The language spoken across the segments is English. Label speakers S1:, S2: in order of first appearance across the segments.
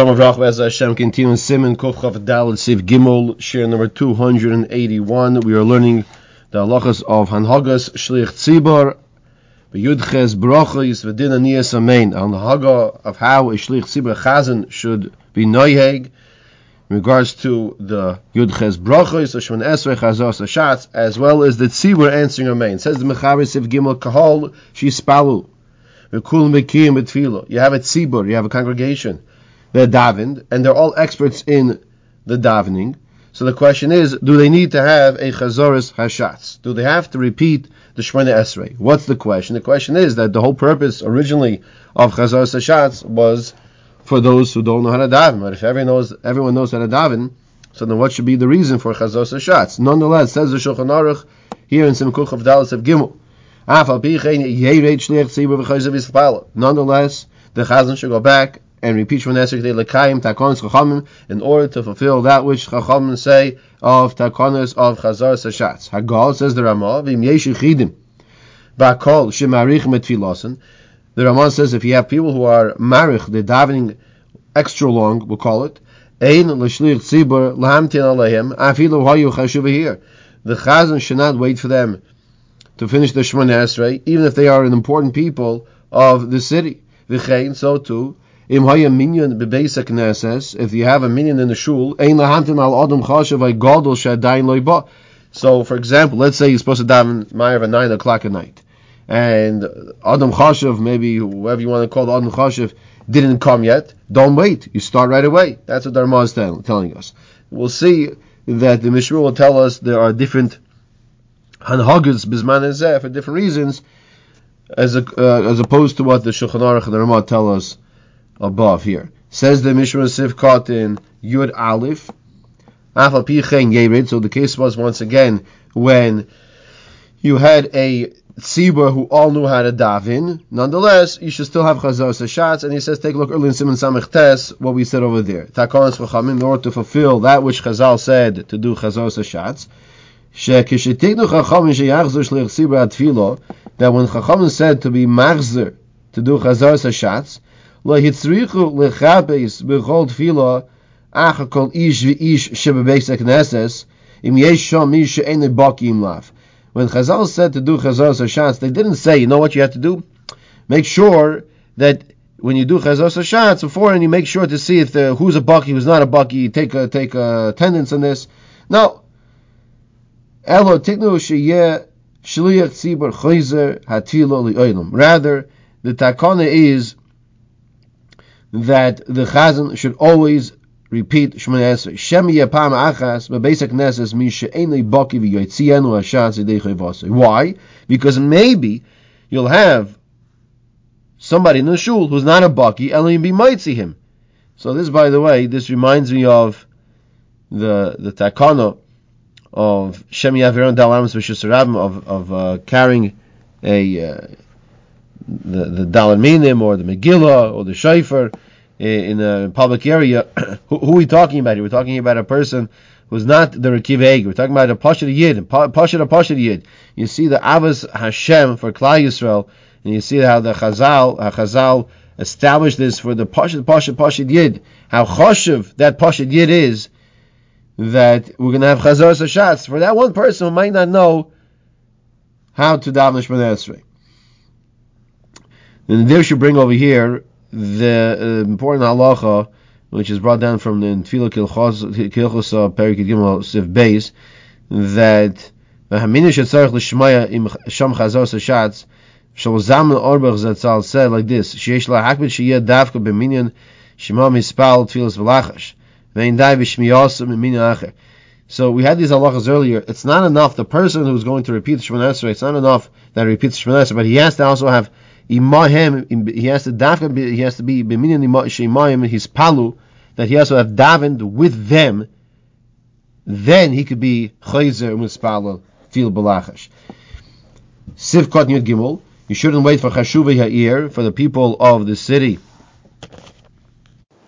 S1: Shalom Avrach Bez Hashem continuing Simon Kuf Chav Daled Siv Gimel share number 281 we are learning the halachas of Hanhagas Shlich Tzibor B'Yudches Brachos V'Din Aniyas Amein. On the haga of how a Shlich Tzibor Chazan should be noyeg in regards to the Yudches Brachos Shemon Esrei Chazos Ashatz as well as the Tzibor answering Amein. Says the Mechaber Siv Gimel Kahol Shispalu V'Kul Mekim B'Tfilo you have a Tzibor you have a congregation they're davened, and they're all experts in the davening. So the question is, do they need to have a chazoris hashatz? Do they have to repeat the Shemona Esrei? What's the question? The question is that the whole purpose originally of chazoris hashatz was for those who don't know how to daven. But if everyone knows, everyone knows how to daven, so then what should be the reason for chazoris hashatz? Nonetheless, says the Shulchan Aruch here in Simkuch of Dalas of Gimel. Nonetheless, the chazan should go back and repeat from Nesek de Lekayim Takonis Chachamim in order to fulfill that which Chachamim say of Takonis of Chazar Sashatz. Hagal says the Ramah Vim Yeshu Chidim Bakol Shemarich Metfilosin. The Ramah says if you have people who are marich, they're davening extra long, we'll call it. Ein l'shlich tzibur lahamtin aleihem afilu hayu chashuv here. The chazan should not wait for them to finish the Shemona Esrei, even if they are an important people of the city. V'chein, so too, Im haya minyan if you have a minyan in the shul, ein lahantim al adam chashav ay gadol shadayin loiba. So, for example, let's say you're supposed to daven Ma'ariv at 9 o'clock at night. And Adam Chashav, maybe whoever you want to call the Adam Chashav, didn't come yet. Don't wait. You start right away. That's what the Ramah is tell, telling us. We'll see that the Mishra will tell us there are different Hanhagas Bisman for different reasons, as, a, uh, as opposed to what the Shulchan Aruch and the Ramah tell us above here. Says the Mishra Sifkat in Yud Aleph. So the case was once again when you had a tzibur who all knew how to daven. Nonetheless, you should still have chazos shots. And he says, take a look early in Simon Samech Tes, what we said over there. Takonis v'chamim, in order to fulfill that which Chazal said to do chazos shots. That when Chachamim said to be machzer, to do chazos shots, When Chazal said to do Chazal Sashatz, they didn't say, you know what you have to do? Make sure that when you do Chazal Sashatz before and you make sure to see if the, who's a bucky, who's not a bucky, take a, take a attendance on this. Now, Elo tiknu sheyeh shliach tzibur chayzer hatilo. Rather, the takana is that the chazan should always repeat Shemona Esrei. Achas, basic Why? Because maybe you'll have somebody in the shul who's not a Baki, and you might see him. So this, by the way, this reminds me of the the takana of Shem Yaviron V'Shusarabim of of uh, carrying a uh, the the Daled Minim or the Megillah or the Shofar eh, in a public area. who, who, are we talking about here? We're talking about a person who's not the Rekiv Egg. We're talking about a Pashad Yid, Pashad a Pashad Yid. You see the Avos Hashem for Klal Yisrael, and you see how the Chazal, Chazal established this for the Pashad Pashad Pashad Yid. How choshev that Pashad Yid is that we're going to have Chazar Sashatz for that one person who might not know how to daven Shemona Esrei. And there should bring over here the uh, important halacha, which is brought down from the Tefillah Kilchos uh, Perik Gimel Sif Beis, that v'haminu shetzarich l'shmaya im sham chazor sashatz shal zaman orbach zatzal said like this sheyesh lahakbid sheyeh davka b'minyan shema mispal tefillas v'lachash vein dai v'shmiyasa b'minyan acher so we had these halachas earlier. It's not enough the person who's going to repeat the Shemona Esrei. It's not enough that he repeats Shemona Esrei, but he has to also have imahem, he has to daven, he has to be b'minyan imayim, his palu, that he has to have davened with them, then he could be chayzer muspala fil balachash. Sivkot Yud Gimel, you shouldn't wait for chashuva ha'ir, for the people of the city.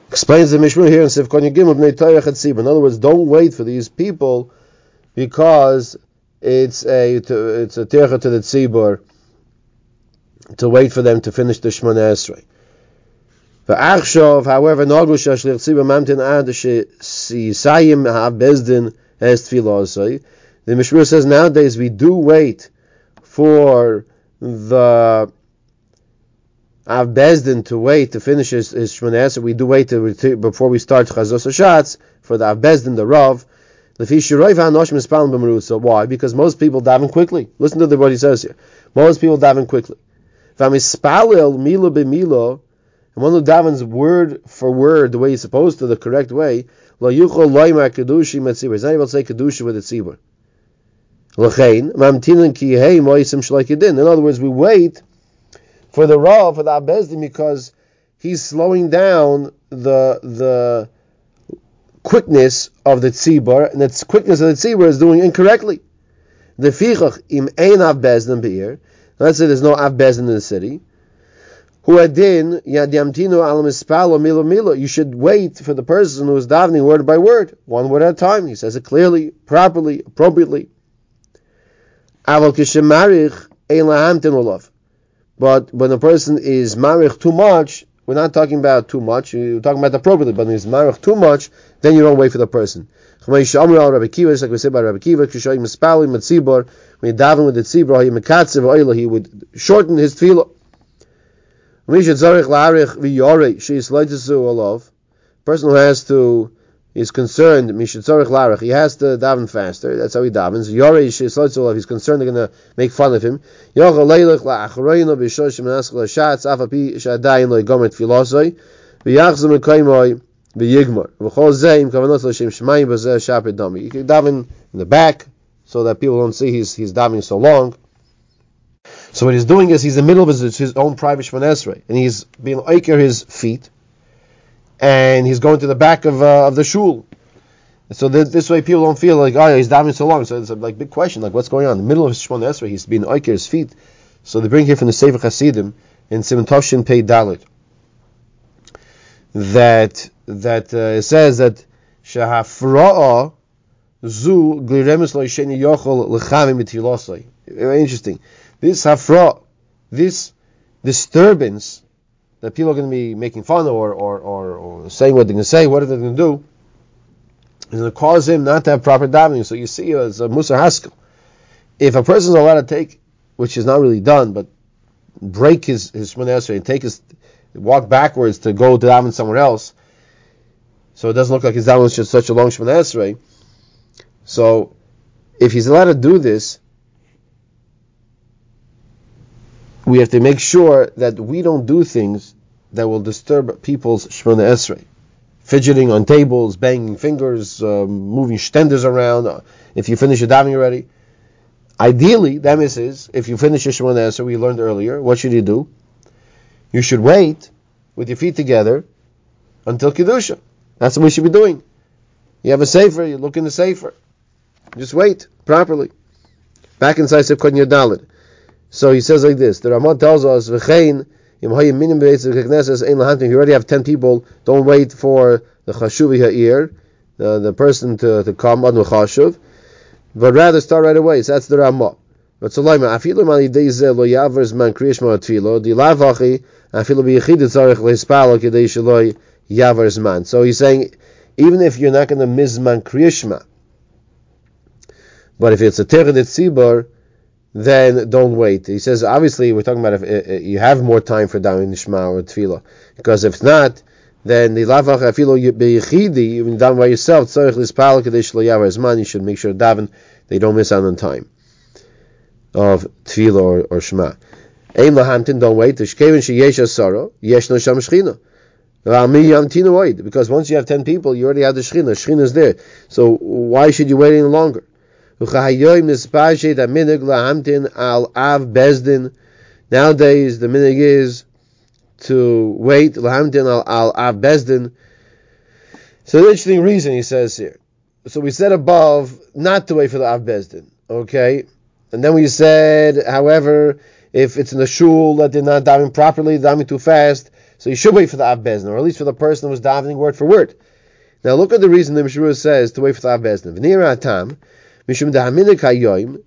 S1: Explains the Mishmur here in Sivkot Yud Gimel, In other words, don't wait for these people because it's a it's a tercha to the tzibur to wait for them to finish the Shemona Esrei. V'achshov, however, nagu shashlich tzibur mamtin ad sheyisayim ha-bezdin es tefillah The Mishmur says nowadays we do wait for the Av Bezdin to wait to finish his, his Shmoneh We do wait to, before we start Chazos Hashatz for the Av Bezdin, the Rav. Why? Because most people daven quickly. Listen to the, what he says here. Most people daven quickly. Milo b'milo, and one who davens word for word the way he's supposed to, the correct way, lo yuchol loymar kedushi metzibur. He's not able to say kedusha with a tzibur. L'chein mamtinan ki hey moisim shloikidin. In other words, we wait for the Rav, for the Abezdin, because he's slowing down the the quickness of the tzibur, and the quickness of the tzibur is doing incorrectly. The fichach im ein Abezdin beir. Let's say there's no Abezdin in the city. Al mispalo. You should wait for the person who is davening word by word, one word at a time. He says it clearly, properly, appropriately. But when a person is marich too much, we're not talking about too much. We're talking about appropriately. But he's marich too much, then you don't wait for the person. Like we said about Rabbi Akiva, when you daven with the tzibra, he would shorten his tefillah. Person who has to is concerned, he has to daven faster, that's how he davens. Yorei Shisotzolov, he's concerned they're going to make fun of him. Yochel Leilach Shemayim. You can daven in the back, so that people don't see he's, he's davening so long. So what he's doing is he's in the middle of his, his own private Shmonesrei, and he's being oiker his feet, and he's going to the back of, uh, of the shul. So th- this way people don't feel like, oh, he's davening so long. So it's a like big question, like what's going on? In the middle of Shemon Esrei, he's being oiker his feet. So they bring here from the Sefer Hasidim in Simon Toshin Pei Dalit that that uh, it says that shahafra'a zu gliremus loisheni yochol lechavim mitilosai. Interesting. This hafra, this disturbance that people are going to be making fun of or, or, or, or saying what they're going to say, what are they going to do, is going to cause him not to have proper davening. So you see, uh, as a Musa Haskell, if a person is allowed to take, which is not really done, but break his his Shmoneh and take his walk backwards to go to daven somewhere else, so it doesn't look like his daven is just such a long Shmoneh So if he's allowed to do this, we have to make sure that we don't do things that will disturb people's Shemona Esrei. Fidgeting on tables, banging fingers, um, moving stenders around. Uh, if you finish your davening already, ideally, that is, if you finish your Shemona Esrei, we learned earlier, what should you do? You should wait with your feet together until Kedusha. That's what we should be doing. You have a safer, you look in the safer. Just wait properly. Back inside Sefkot Yadalid. So he says like this: the Ramah tells us, "V'chein im minim ein You already have ten people. Don't wait for the chashuvi ha'ir, the, the person to, to come on chashuv, but rather start right away. So that's the Ramah. But Solaima, afilu mali deize lo yavers man kriyishma atfilo, di lavachi afilu biyechid tzarich lehispalo kedei shaloi yavers man. So he's saying, even if you're not going to miss mizman kriyishma, but if it's a terech tzibor, then don't wait. He says, obviously, we're talking about if, if you have more time for davening nishma or tefillah, because if not, then the lavach afilo beyichidi, even daven by yourself, tzarich lispal kadesh lo yavar zman, you should make sure daven they don't miss out on time of tefillah or, or shema. Ein lahamtin, don't wait. Shkevin sheyesh asaro, yesh no sham shchina. Because once you have ten people, you already have the shechina. Shechina is there. So why should you wait any longer? Nowadays, the minig is to wait lahamtin al al av bezdin. So the interesting reason he says here. So we said above not to wait for the av bezdin, okay, and then we said, however, if it's in the shul that they're not diving properly, diving too fast, so you should wait for the av bezdin, or at least for the person who was diving word for word. Now look at the reason the Mishra says to wait for the av bezdin. Mishum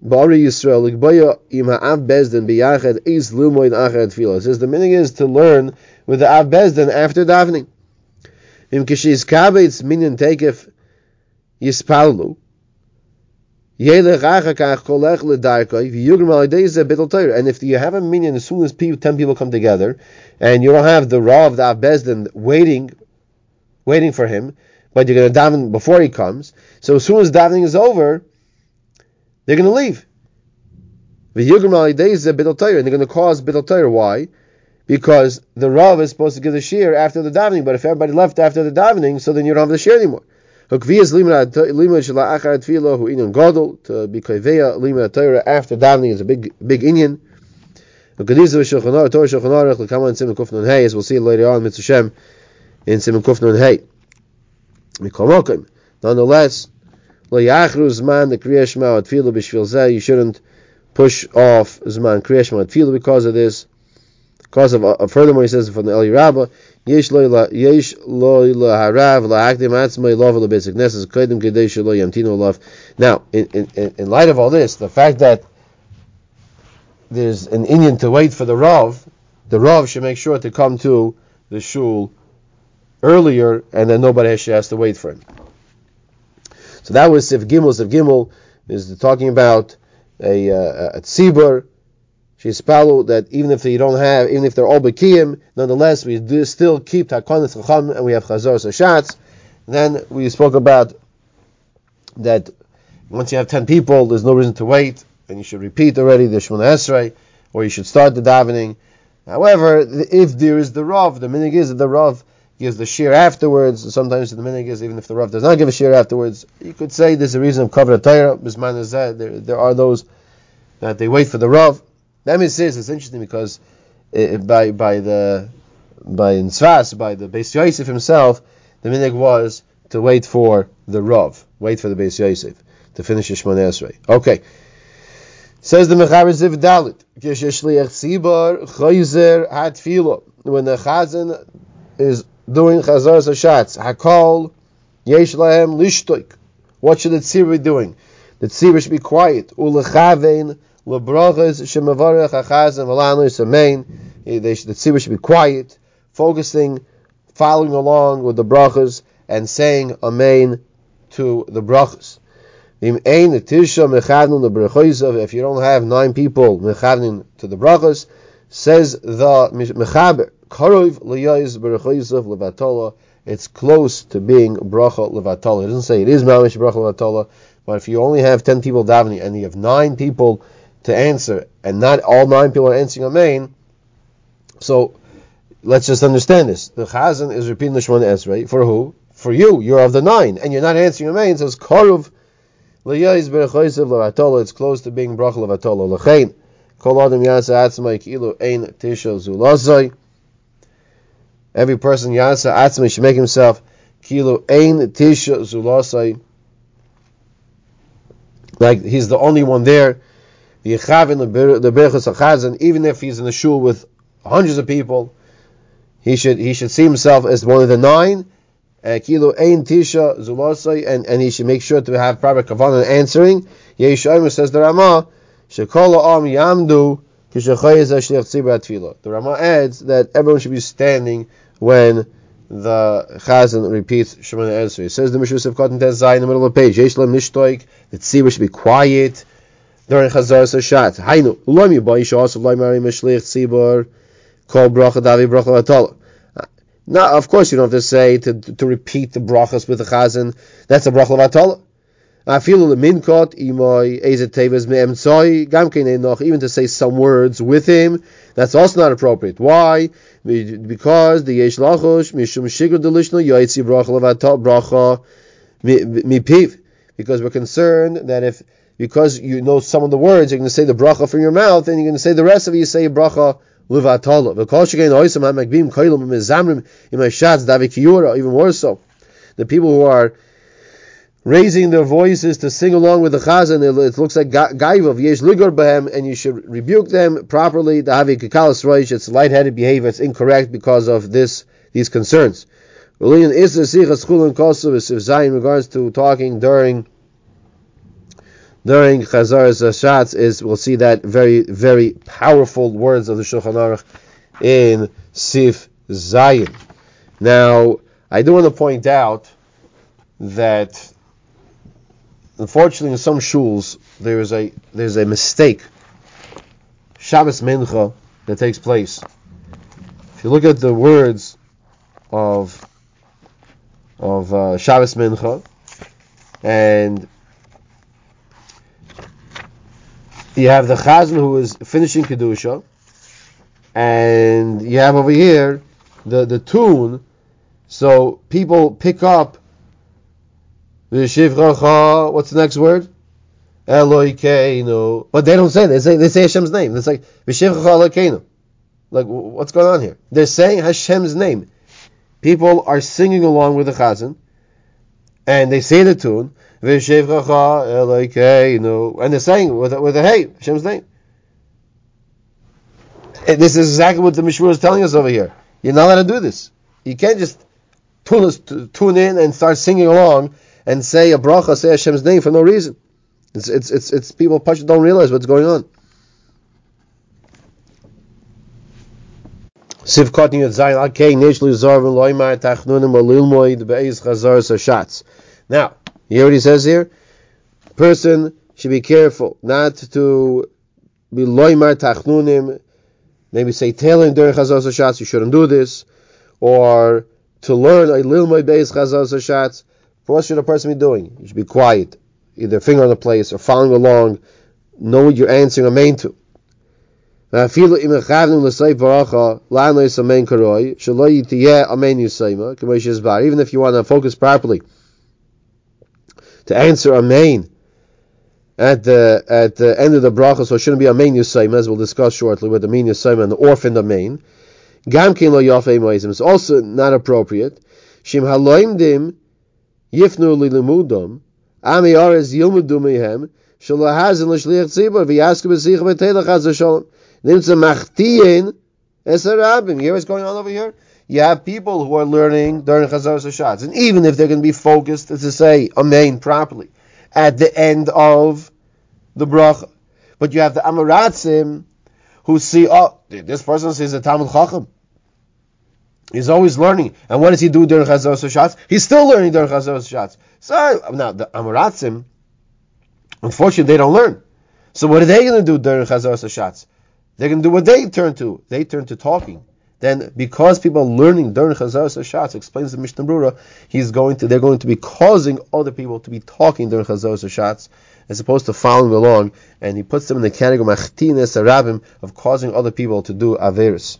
S1: bari Yisrael, im ha'av is tefillah. Says the meaning is to learn with the Av Bezdin after davening. Im minyan tekef yispallu. Yelech achakach kolech ledarkoi v'yugrim alideize bittel Torah. And if you have a minyan, as soon as people, ten people come together, and you don't have the Rav, the Av Bezdin, waiting, waiting for him, but you're going to daven before he comes, so as soon as davening is over, they're going to leave. And they're going to cause Torah. Why? because the Rav is supposed to give the shear after the davening, but if everybody left after the davening, so then you don't have the shear anymore. To be after davening is a big big inyan. As we'll see later on, Mitzvah Shem in Simon Kufnon Hey. Nonetheless, lo yachru zman the kriya shema at b'shvil You shouldn't push off zman kriya shema at because of this. Because of uh, furthermore, he says from the Eli Rabbah, Yesh lo harav la akdim atzmai the basic nesses kodim kedei shelo yamtino love. Now, in, in, in light of all this, the fact that there's an Indian to wait for the Rav, the Rav should make sure to come to the shul earlier, and then nobody has to wait for him. So that was Sif Gimel. Sif Gimel is talking about a, uh, a tzibur Shispalo that even if you don't have, even if they're all Bekiyim, nonetheless we do still keep Takonis Chacham and we have Chazor Sashatz. Then we spoke about that once you have 10 people, there's no reason to wait, and you should repeat already the Shemona Esrei, or you should start the davening. However, if there is the Rav, the minig is that the Rav gives the shear afterwards. Sometimes the minig is even if the Rav does not give a shear afterwards, you could say there's a reason of cover Torah. There, there are those that they wait for the Rav. That means it's interesting because it, by by the by Nsvas, by the Beis Yosef himself, the minig was to wait for the Rav, wait for the Beis Yosef to finish the Shemona Esrei. Okay. Says the Mechaber Ziv Dalit, Shliach Sibar Chayzer Hatfilo. When the Chazan is doing Chazar Sashatz, Hakol Yesh Lahem Lishtoik. What should the Tzir be doing? The Tzir should be quiet. Ulechavein lebrachas shemavarech achazim v'lanu samein. The tzibur should be quiet, focusing, following along with the brachas and saying amen to the brachas. If you don't have nine people mechadnin to the brachas, says the mechaber, karov liyois b'rechoisav levatola. It's close to being bracha levatola. It doesn't say it is mamish bracha levatola, but if you only have ten people davening and you have nine people to answer, and not all nine people are answering Amen, so let's just understand this. The Chazan is repeating the Shemona Esrei for who? For you. You're of the nine, and you're not answering Amen. So it's Koruv L'yayis Berechoisev L'Vatola. It's close to being Brach L'Vatola. L'chein Kol Adam Yasa Atzmai Ein Tisha Zulazai. Every person Yasa Atzmai should make himself Kilu Ein Tisha Zulazai. Like he's the only one there the Yechavin, the Berachas Achazan, even if he's in the shul with hundreds of people, he should he should see himself as one of the nine. Uh, Kilo Ein Tisha Zulosai, and and he should make sure to have proper kavanah answering. Yeshayim says the Rama, Shekola Am Yamdu The Rama adds that everyone should be standing when the Chazan repeats Shemana Esrei. It says the Mishra of Cotton Tezai in the middle of the page. Yeshlam Nishtoik. The tzibur should be quiet during Chazar Sashat. Hainu, Lomi Baisha also Lomi Mishlich Tzibor, called Bracha Davi Bracha Atala. Now, of course, you don't have to say to, to repeat the brachas with the chazan. That's a bracha vatala. Even to say some words with him, that's also not appropriate. Why? Because the yesh lachosh mishum shigur delishno yaitzi bracha bracha mipiv. Because we're concerned that if because you know some of the words, you're going to say the bracha from your mouth, and you're going to say the rest of it, you say bracha levatala. Even more so, the people who are raising their voices to sing along with the chazan, it looks like gaivav yesh ligor behem, and you should rebuke them properly. The havi kakalas roish, it's lightheaded behavior, it's incorrect because of this these concerns. In regards to talking during during Chazar Zashatz is we'll see that very very powerful words of the Shulchan Aruch in Sif Zayin. Now, I do want to point out that unfortunately in some shuls there is a there's a mistake Shabbos Mincha that takes place. If you look at the words of of uh, Shabbos Mincha and you have the Chazan who is finishing Kedusha and you have over here the, the tune so people pick up V'shivchacha, what's the next word? Eloikeinu. But they don't say They say, they say Hashem's name. It's like, V'shivchacha Eloikeinu. Like, what's going on here? They're saying Hashem's name. People are singing along with the Chazan, and they say the tune, V'shivchacha Eloikeinu. And they're saying with, with a hey, Hashem's name. And this is exactly what the Mishmur is telling us over here. You're not allowed to do this. You can't just tune, tune in and start singing along and say a bracha, say Hashem's name for no reason. It's it's it's, it's people don't realize what's going on. Now, you hear what he says here? Person should be careful not to be loymar tachnunim, maybe say tailing during chazar shatz, you shouldn't do this, or to learn a more base chazar shatz, what should a person be doing? You should be quiet, either finger on the place or following along, know what you're answering amen to. Even if you want to focus properly to answer amen at the at the end of the bracha, so it shouldn't be amen yusayim, as we'll discuss shortly with the mean yusayim and the orphan amen. Gamkin lo yafei It's also not appropriate. Shim haloimdim yifnu lilimudum, ami ares yilmudu mehem, shalahazin l'shliach tzibur, v'yasku b'sich v'telach az shalom. Nimtza machtiyin esarabim. You hear what's going on over here? You have people who are learning during Chazar Sashatz, and even if they're going to be focused to say Amen properly at the end of the bracha, but you have the Amaratzim who see, oh, this person sees a Talmud Chacham. He's always learning. And what does he do during Chazar Shatz? He's still learning during Chazar Shatz. So now the Amaratzim, unfortunately, they don't learn. So what are they going to do during Chazar Shatz? They're going to do what they turn to. They turn to talking. Then, because people are learning during Chazar Shatz, explains the Mishnah Brura, he's going to, they're going to be causing other people to be talking during Chazar Shatz, as opposed to following along, and he puts them in the category of of causing other people to do Averis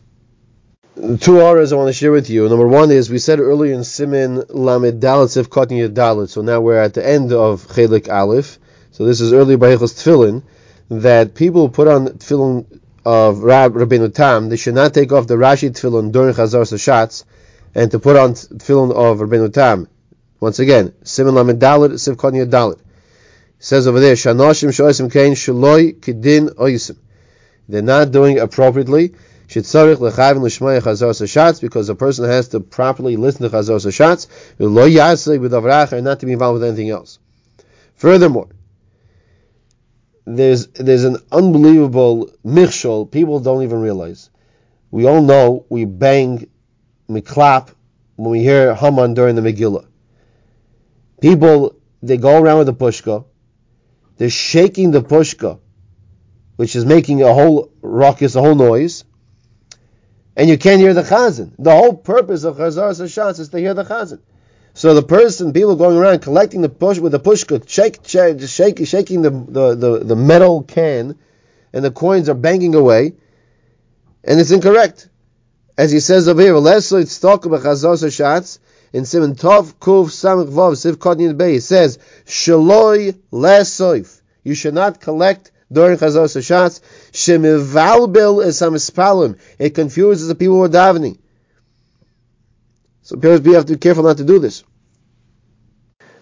S1: two auras I want to share with you. Number one is we said earlier in Simin Lamed Dalit Sif Kotni Dalit. So now we're at the end of Chelik Aleph. So this is earlier by Hilchos Tefillin that people put on tefillin of Rab Rabbeinu Tam. They should not take off the Rashi tefillin during Chazar Sashatz and to put on tefillin of Rabbeinu Tam. Once again, Simin Lamed Dalit Sif Kotni Dalit. Says over there, Shanoshim Shoisim Kain Shaloi Kidin Oisim. They're not doing appropriately Shitzarich lechavin l'shmaya chazar sashatz because a person has to properly listen to chazar sashatz, lo with avrach, and not to be involved with anything else. Furthermore, there's there's an unbelievable michshol people don't even realize. We all know we bang, we clap when we hear Haman during the Megillah. People they go around with the pushka, they're shaking the pushka, which is making a whole ruckus, a whole noise and you can't hear the chazan. The whole purpose of chazar sashatz is to hear the chazan. So the person, people going around collecting the push with the pushka, shake, shake, shake, shaking the, the, the, the metal can, and the coins are banging away, and it's incorrect. As he says over here, Leslie Tztok b'chazar sashatz, in Simon Tov Kuv Samach Vav Siv Kodin Bay, it says, Shaloi Lesoif. You should not collect during Chazar Sashatz, Shemivalbel is Hamispalim. It confuses the people who are davening. So parents, have to be careful not to do this.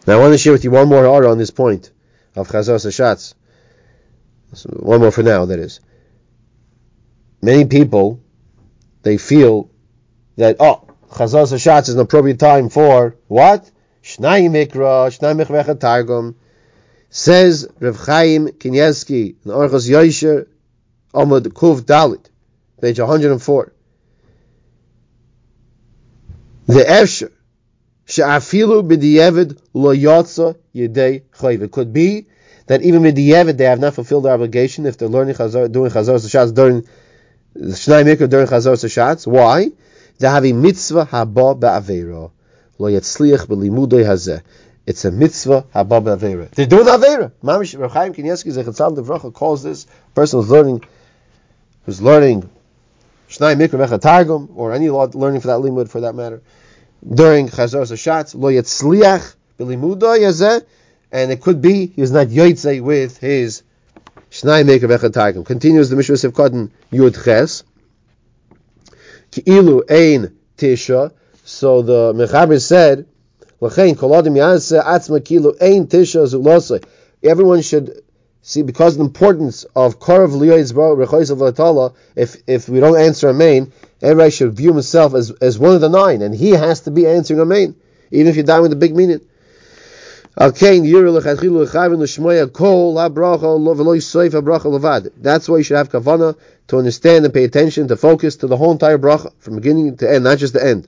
S1: Now I want to share with you one more order on this point of Chazar Sashatz. One more for now, that is. Many people, they feel that, oh, Chazar Sashatz is an appropriate time for what? Shnai Mikra, Shnai Mechvechat Targum, Says Rav Chaim Kanievsky in Orchos Yosher, 'Amud Kuv Dalit, page 104. The Efsher, she'afilu b'di'evid lo yotza yedei chayv. It could be that even with the Yevid, they have not fulfilled their obligation if they're learning chazar, doing chazar sashatz during Shnai Mikra during chazar sashatz. Why? They have a mitzvah haba ba'avera lo yatzliach b'limudei hazeh. It's a mitzvah haba ba'avera. They're doing avera. Mamish Rechaim Kanievsky Zechatzal Devracha calls this person who's learning who's learning Shnai Mikra Mecha Targum or any learning for that limud for that matter during chazar sashatz lo yatzliach b'limudei hazeh and it could be he was not yoytze with his shnai maker vechatagim. Continues the Mishra Sivkotin Yud Ches. Ki'ilu ein tisha. So the Mechaber said, Everyone should see because of the importance of Korav of if if we don't answer a main, everybody should view himself as, as one of the nine, and he has to be answering a main, even if you die with a big meaning. That's why you should have kavana to understand and pay attention to focus to the whole entire bracha from beginning to end, not just the end.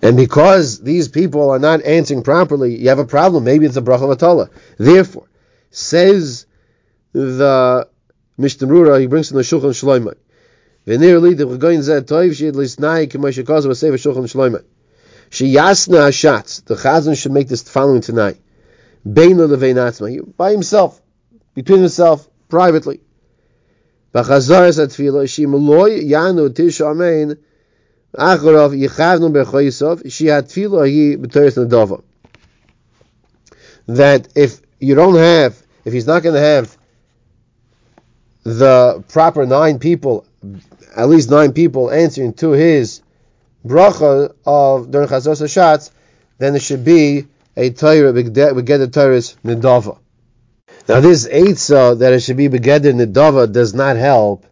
S1: And because these people are not answering properly, you have a problem. Maybe it's a bracha v'tola. Therefore, says the Mishnah he brings in the Shulchan Shloimeh. V'nirli the Regoin Zeh Toiv Shid Lisnai K'may Shekoz V'Sev Shulchan Shloimeh. Sheyasna Hashatz. The Chazan should make this following tonight. Bein Levein By himself. Between himself. Privately. B'chazaras HaTfilah Shim Loi Yanu Tish Amen that if you don't have, if he's not going to have the proper nine people, at least nine people answering to his bracha of during Chazos Hashatz, then it should be a Torah, Begeder Torah's Nidava. Now this Eitzah that it should be Begeder Nidava does not help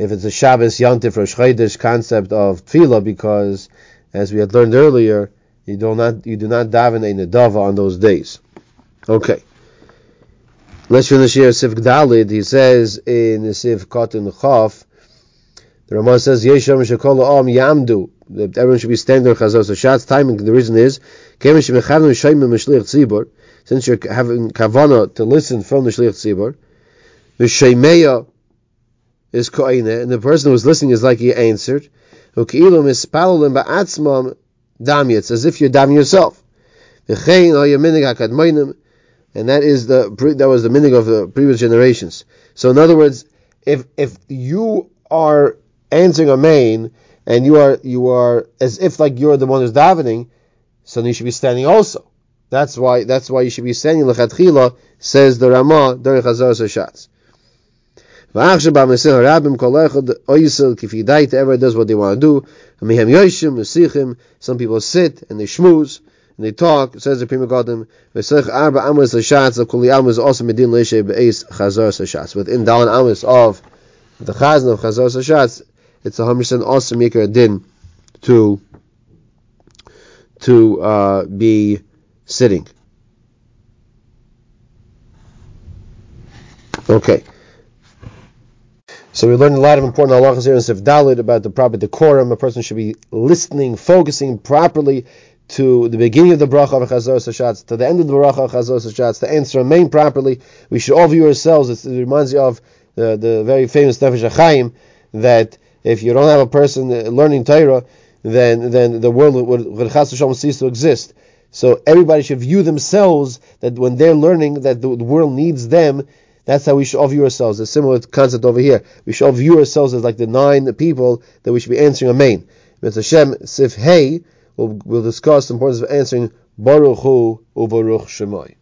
S1: if it's a Shabbos Yantif or Shchaydish concept of Tefillah because, as we had learned earlier, you do not you do not daven a Nidava on those days. Okay. Let's finish here Sif Gdalid. He says in Sif Kotin Chaf, the Ramah says, Yesham Shekol Om Yamdu that everyone should be standing chazos hashatz timing. The reason is since you're having kavana to listen from the shliach tzibur, the sheimeya is koine, and the person who's listening is like he answered. It's as if you're damming yourself. And that is the that was the meaning of the previous generations. So in other words, if if you are answering a main and you are you are as if like you're the one who's davening, so then you should be standing also. That's why that's why you should be standing lechatchila, says the Ramah during Chazar Sashatz. Everyone does what they want to do. Some people sit and they schmooze and they talk. Says the Pri Megadim. Within Dalan Amos of the Chazan of Chazar Sashatz, it's a hundred percent also make a din to to uh, be sitting. Okay. So we learned a lot of important halachas here in Sif Dalit about the proper decorum. A person should be listening, focusing properly to the beginning of the bracha of Chazor to the end of the bracha of Chazor Sashatz, to answer main properly. We should all view ourselves. It reminds you of the, the very famous Nefesh HaChaim that if you don't have a person learning Torah, then then the world would, would cease to exist. So everybody should view themselves that when they're learning that the, the world needs them. That's how we should all view ourselves. A similar concept over here. We should all view ourselves as like the nine people that we should be answering a main. Sif Hey, we'll, we'll discuss the importance of answering Baruch Hu Ubaruch.